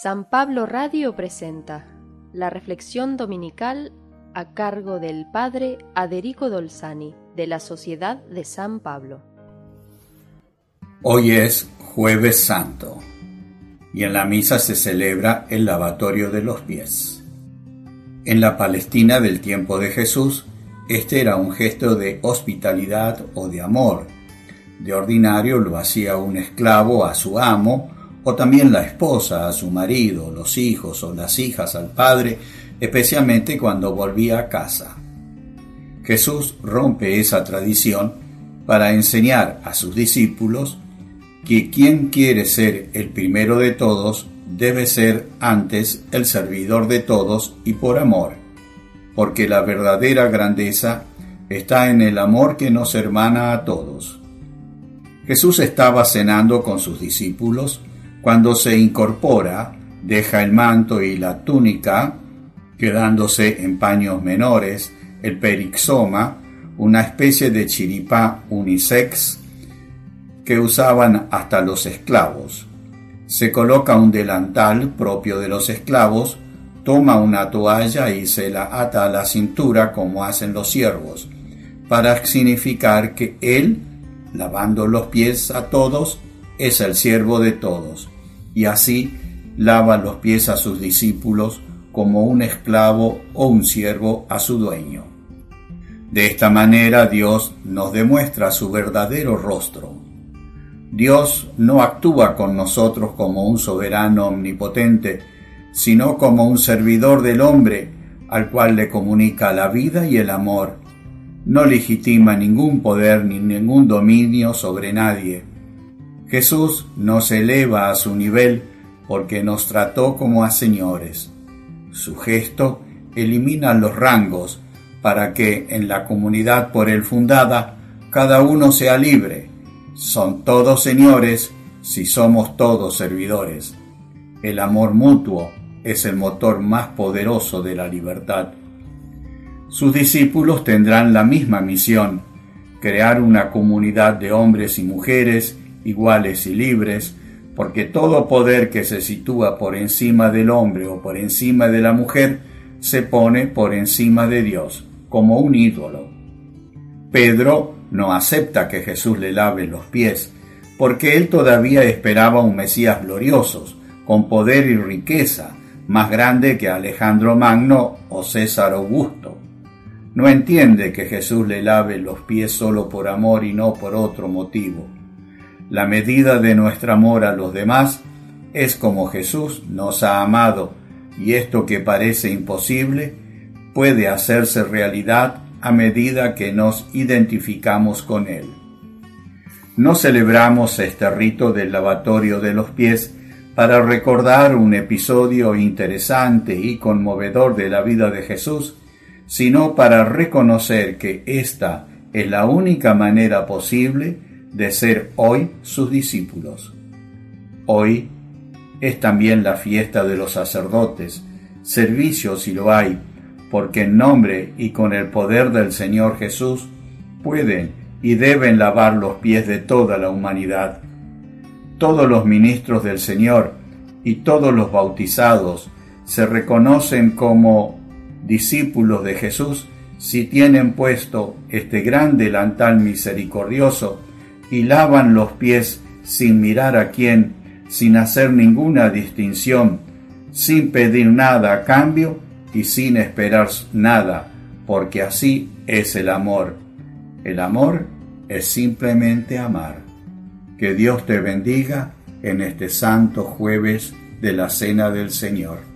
San Pablo Radio presenta la reflexión dominical a cargo del Padre Aderico Dolzani de la Sociedad de San Pablo. Hoy es jueves santo y en la misa se celebra el lavatorio de los pies. En la Palestina del tiempo de Jesús, este era un gesto de hospitalidad o de amor. De ordinario lo hacía un esclavo a su amo o también la esposa a su marido, los hijos o las hijas al padre, especialmente cuando volvía a casa. Jesús rompe esa tradición para enseñar a sus discípulos que quien quiere ser el primero de todos debe ser antes el servidor de todos y por amor, porque la verdadera grandeza está en el amor que nos hermana a todos. Jesús estaba cenando con sus discípulos cuando se incorpora, deja el manto y la túnica, quedándose en paños menores, el perixoma, una especie de chiripá unisex que usaban hasta los esclavos. Se coloca un delantal propio de los esclavos, toma una toalla y se la ata a la cintura como hacen los siervos, para significar que él, lavando los pies a todos, es el siervo de todos y así lava los pies a sus discípulos como un esclavo o un siervo a su dueño. De esta manera Dios nos demuestra su verdadero rostro. Dios no actúa con nosotros como un soberano omnipotente, sino como un servidor del hombre al cual le comunica la vida y el amor. No legitima ningún poder ni ningún dominio sobre nadie Jesús nos eleva a su nivel porque nos trató como a señores. Su gesto elimina los rangos para que en la comunidad por él fundada cada uno sea libre. Son todos señores si somos todos servidores. El amor mutuo es el motor más poderoso de la libertad. Sus discípulos tendrán la misma misión, crear una comunidad de hombres y mujeres iguales y libres, porque todo poder que se sitúa por encima del hombre o por encima de la mujer se pone por encima de Dios, como un ídolo. Pedro no acepta que Jesús le lave los pies, porque él todavía esperaba un Mesías glorioso, con poder y riqueza, más grande que Alejandro Magno o César Augusto. No entiende que Jesús le lave los pies solo por amor y no por otro motivo la medida de nuestro amor a los demás es como Jesús nos ha amado y esto que parece imposible puede hacerse realidad a medida que nos identificamos con Él. No celebramos este rito del lavatorio de los pies para recordar un episodio interesante y conmovedor de la vida de Jesús, sino para reconocer que esta es la única manera posible de ser hoy sus discípulos. Hoy es también la fiesta de los sacerdotes, servicio si lo hay, porque en nombre y con el poder del Señor Jesús pueden y deben lavar los pies de toda la humanidad. Todos los ministros del Señor y todos los bautizados se reconocen como discípulos de Jesús si tienen puesto este gran delantal misericordioso y lavan los pies sin mirar a quién, sin hacer ninguna distinción, sin pedir nada a cambio y sin esperar nada, porque así es el amor. El amor es simplemente amar. Que Dios te bendiga en este santo jueves de la Cena del Señor.